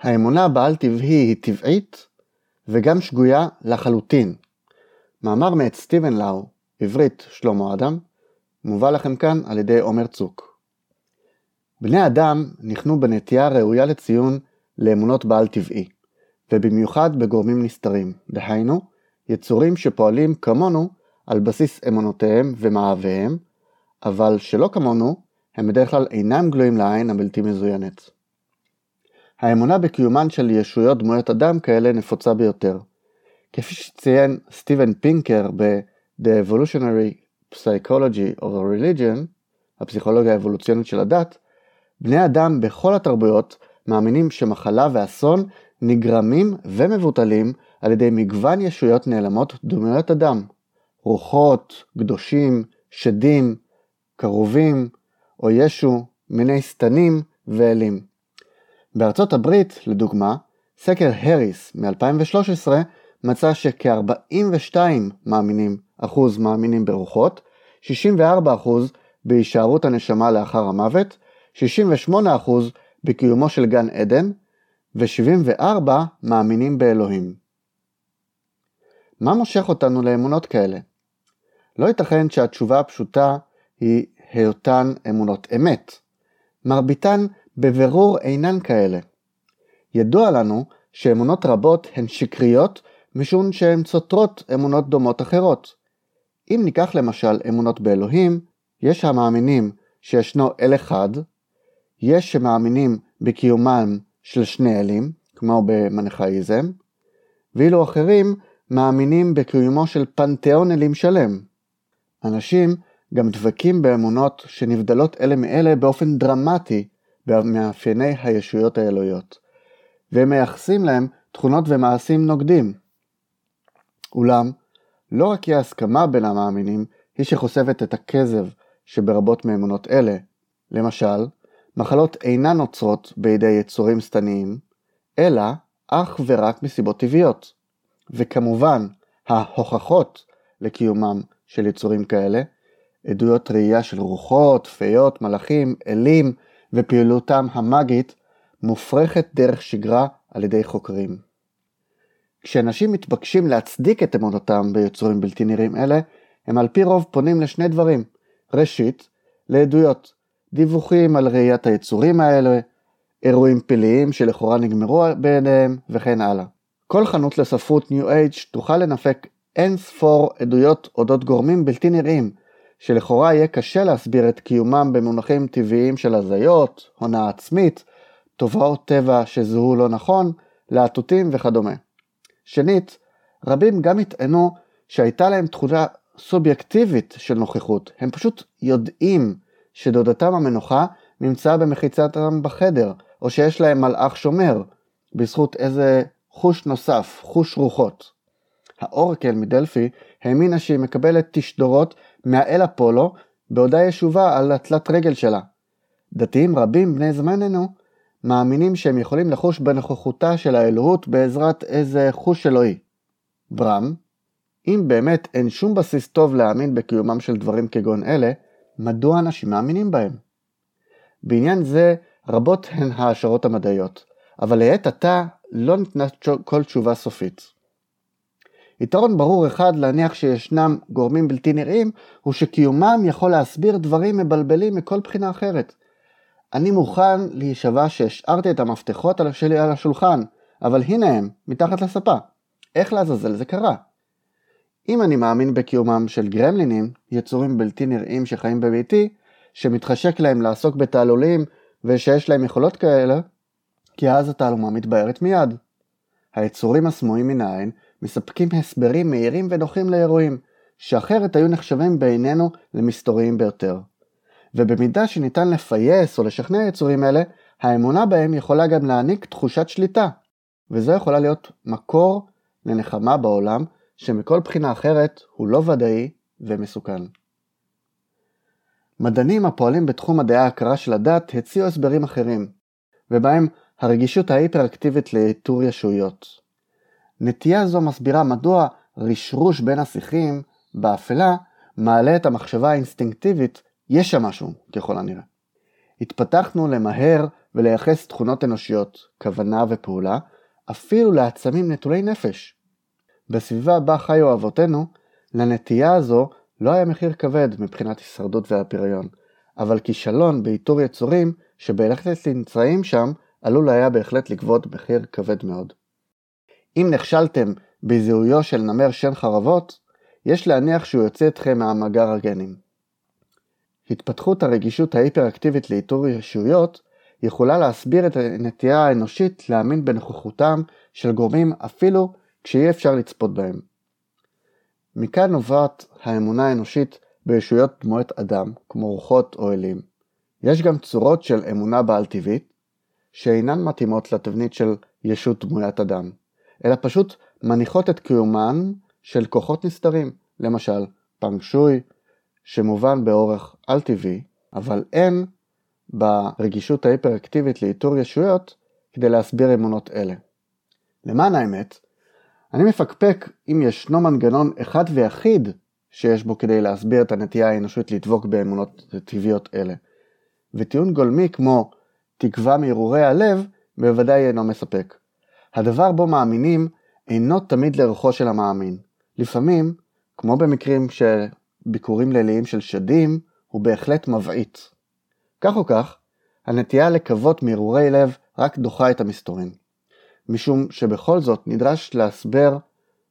האמונה בעל טבעי היא טבעית וגם שגויה לחלוטין. מאמר מאת סטיבן לאו, עברית שלמה אדם, מובא לכם כאן על ידי עומר צוק. בני אדם נכנו בנטייה ראויה לציון לאמונות בעל טבעי, ובמיוחד בגורמים נסתרים, דהיינו, יצורים שפועלים כמונו על בסיס אמונותיהם ומאהביהם, אבל שלא כמונו, הם בדרך כלל אינם גלויים לעין הבלתי מזוינת. האמונה בקיומן של ישויות דמויות אדם כאלה נפוצה ביותר. כפי שציין סטיבן פינקר ב-The Evolutionary Psychology of a Religion, הפסיכולוגיה האבולוציונית של הדת, בני אדם בכל התרבויות מאמינים שמחלה ואסון נגרמים ומבוטלים על ידי מגוון ישויות נעלמות דמויות אדם, רוחות, קדושים, שדים, קרובים, או ישו, מיני שטנים ואלים. בארצות הברית, לדוגמה, סקר הריס מ-2013 מצא שכ-42 מאמינים, אחוז מאמינים ברוחות, 64 אחוז בהישארות הנשמה לאחר המוות, 68 אחוז בקיומו של גן עדן, ו-74 מאמינים באלוהים. מה מושך אותנו לאמונות כאלה? לא ייתכן שהתשובה הפשוטה היא היותן אמונות אמת. מרביתן בבירור אינן כאלה. ידוע לנו שאמונות רבות הן שקריות משום שהן סותרות אמונות דומות אחרות. אם ניקח למשל אמונות באלוהים, יש המאמינים שישנו אל אחד, יש שמאמינים בקיומם של שני אלים, כמו במנחאיזם, ואילו אחרים מאמינים בקיומו של פנתיאון אלים שלם. אנשים גם דבקים באמונות שנבדלות אלה מאלה באופן דרמטי במאפייני הישויות האלוהיות, והם מייחסים להם תכונות ומעשים נוגדים. אולם, לא רק כי ההסכמה בין המאמינים היא שחושפת את הכזב שברבות מאמונות אלה, למשל, מחלות אינן נוצרות בידי יצורים שטניים, אלא אך ורק מסיבות טבעיות. וכמובן, ההוכחות לקיומם של יצורים כאלה, עדויות ראייה של רוחות, פיות, מלאכים, אלים ופעילותם המאגית, מופרכת דרך שגרה על ידי חוקרים. כשאנשים מתבקשים להצדיק את אמונותם ביצורים בלתי נראים אלה, הם על פי רוב פונים לשני דברים. ראשית, לעדויות, דיווחים על ראיית היצורים האלה, אירועים פלאיים שלכאורה נגמרו בעיניהם וכן הלאה. כל חנות לספרות ניו אייג' תוכל לנפק אין ספור עדויות אודות גורמים בלתי נראים, שלכאורה יהיה קשה להסביר את קיומם במונחים טבעיים של הזיות, הונאה עצמית, תופעות טבע שזוהו לא נכון, להטוטים וכדומה. שנית, רבים גם יטענו שהייתה להם תחושה סובייקטיבית של נוכחות, הם פשוט יודעים שדודתם המנוחה נמצאה במחיצתם בחדר, או שיש להם מלאך שומר, בזכות איזה חוש נוסף, חוש רוחות. האורקל מדלפי האמינה שהיא מקבלת תשדורות מהאל אפולו בעודה ישובה על התלת רגל שלה. דתיים רבים בני זמננו מאמינים שהם יכולים לחוש בנוכחותה של האלוהות בעזרת איזה חוש אלוהי. ברם, אם באמת אין שום בסיס טוב להאמין בקיומם של דברים כגון אלה, מדוע אנשים מאמינים בהם? בעניין זה רבות הן ההשערות המדעיות, אבל לעת עתה לא ניתנה כל תשובה סופית. יתרון ברור אחד להניח שישנם גורמים בלתי נראים, הוא שקיומם יכול להסביר דברים מבלבלים מכל בחינה אחרת. אני מוכן להישבע שהשארתי את המפתחות שלי על השולחן, אבל הנה הם, מתחת לספה. איך לעזאזל זה קרה? אם אני מאמין בקיומם של גרמלינים, יצורים בלתי נראים שחיים בביתי, שמתחשק להם לעסוק בתעלולים ושיש להם יכולות כאלה, כי אז התעלומה מתבהרת מיד. היצורים הסמויים מן העין מספקים הסברים מהירים ונוחים לאירועים, שאחרת היו נחשבים בעינינו למסתוריים ביותר. ובמידה שניתן לפייס או לשכנע יצורים אלה, האמונה בהם יכולה גם להעניק תחושת שליטה, וזו יכולה להיות מקור לנחמה בעולם, שמכל בחינה אחרת הוא לא ודאי ומסוכן. מדענים הפועלים בתחום מדעי ההכרה של הדת הציעו הסברים אחרים, ובהם הרגישות ההיפראקטיבית לאיתור ישויות. נטייה זו מסבירה מדוע רשרוש בין השיחים, באפלה, מעלה את המחשבה האינסטינקטיבית, יש שם משהו, ככל הנראה. התפתחנו למהר ולייחס תכונות אנושיות, כוונה ופעולה, אפילו לעצמים נטולי נפש. בסביבה בה חיו אבותינו, לנטייה הזו לא היה מחיר כבד מבחינת הישרדות והפריון, אבל כישלון באיתור יצורים שבהחלט נמצאים שם עלול היה בהחלט לגבות מחיר כבד מאוד. אם נכשלתם בזיהויו של נמר שן חרבות, יש להניח שהוא יוצא אתכם מהמאגר הגנים. התפתחות הרגישות ההיפראקטיבית לאיתור ישויות יכולה להסביר את הנטייה האנושית להאמין בנוכחותם של גורמים אפילו כשאי אפשר לצפות בהם. מכאן נובעת האמונה האנושית בישויות דמויות אדם, כמו רוחות או אלים. יש גם צורות של אמונה בעל טבעית, שאינן מתאימות לתבנית של ישות דמוית אדם, אלא פשוט מניחות את קיומן של כוחות נסתרים, למשל פאנג שוי, שמובן באורך על-טבעי, אבל אין ברגישות ההיפראקטיבית לאיתור ישויות כדי להסביר אמונות אלה. למען האמת, אני מפקפק אם ישנו מנגנון אחד ויחיד שיש בו כדי להסביר את הנטייה האנושית לדבוק באמונות טבעיות אלה. וטיעון גולמי כמו תקווה מהרהורי הלב בוודאי אינו מספק. הדבר בו מאמינים אינו תמיד לרוחו של המאמין. לפעמים, כמו במקרים של ביקורים ליליים של שדים, הוא בהחלט מבעית. כך או כך, הנטייה לקוות מהרהורי לב רק דוחה את המסתורין. משום שבכל זאת נדרש להסבר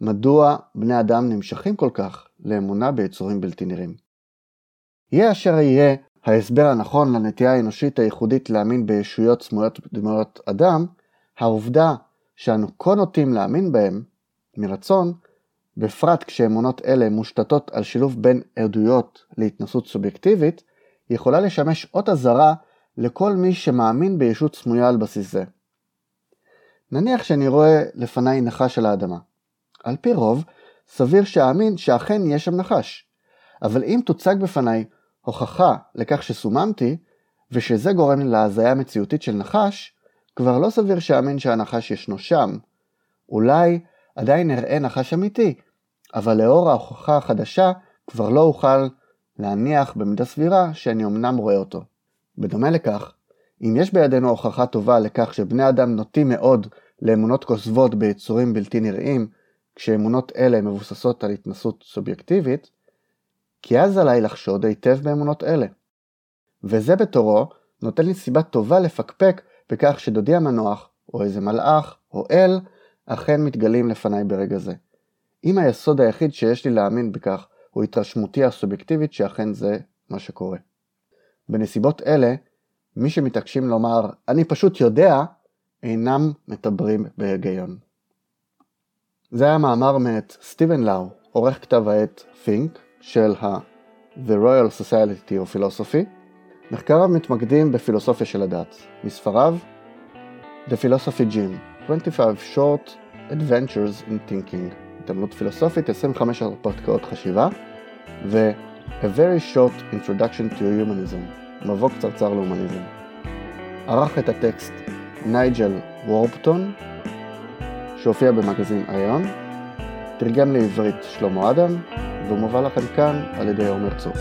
מדוע בני אדם נמשכים כל כך לאמונה ביצורים בלתי נראים. יהיה אשר יהיה ההסבר הנכון לנטייה האנושית הייחודית להאמין בישויות סמויות דמויות אדם, העובדה שאנו כה נוטים להאמין בהם, מרצון, בפרט כשאמונות אלה מושתתות על שילוב בין עדויות להתנסות סובייקטיבית, יכולה לשמש אות אזהרה לכל מי שמאמין בישות סמויה על בסיס זה. נניח שאני רואה לפניי נחש על האדמה. על פי רוב, סביר שאאמין שאכן יש שם נחש. אבל אם תוצג בפניי הוכחה לכך שסוממתי, ושזה גורם להזיה מציאותית של נחש, כבר לא סביר שאאמין שהנחש ישנו שם. אולי עדיין נראה נחש אמיתי, אבל לאור ההוכחה החדשה כבר לא אוכל להניח במידה סבירה שאני אמנם רואה אותו. בדומה לכך, אם יש בידינו הוכחה טובה לכך שבני אדם נוטים מאוד לאמונות כוזבות ביצורים בלתי נראים, כשאמונות אלה מבוססות על התנסות סובייקטיבית, כי אז עליי לחשוד היטב באמונות אלה. וזה בתורו נותן לי סיבה טובה לפקפק בכך שדודי המנוח, או איזה מלאך, או אל, אכן מתגלים לפניי ברגע זה. אם היסוד היחיד שיש לי להאמין בכך הוא התרשמותי הסובייקטיבית שאכן זה מה שקורה. בנסיבות אלה, מי שמתעקשים לומר "אני פשוט יודע" אינם מדברים בהיגיון. זה היה מאמר מאת סטיבן לאו, עורך כתב העת Think של ה- The Royal Society of Philosophy. מחקריו מתמקדים בפילוסופיה של הדת. מספריו The Philosophy Gym 25 Short Adventures in Thinking התעמלות פילוסופית, 25 הרפתקאות חשיבה ו- A Very Short Introduction to Humanism מבוא קצרצר להומניזם. ערך את הטקסט נייג'ל וורפטון שהופיע במגזין איון, תרגם לעברית שלמה אדם, ומובא לכם כאן על ידי עומר צור.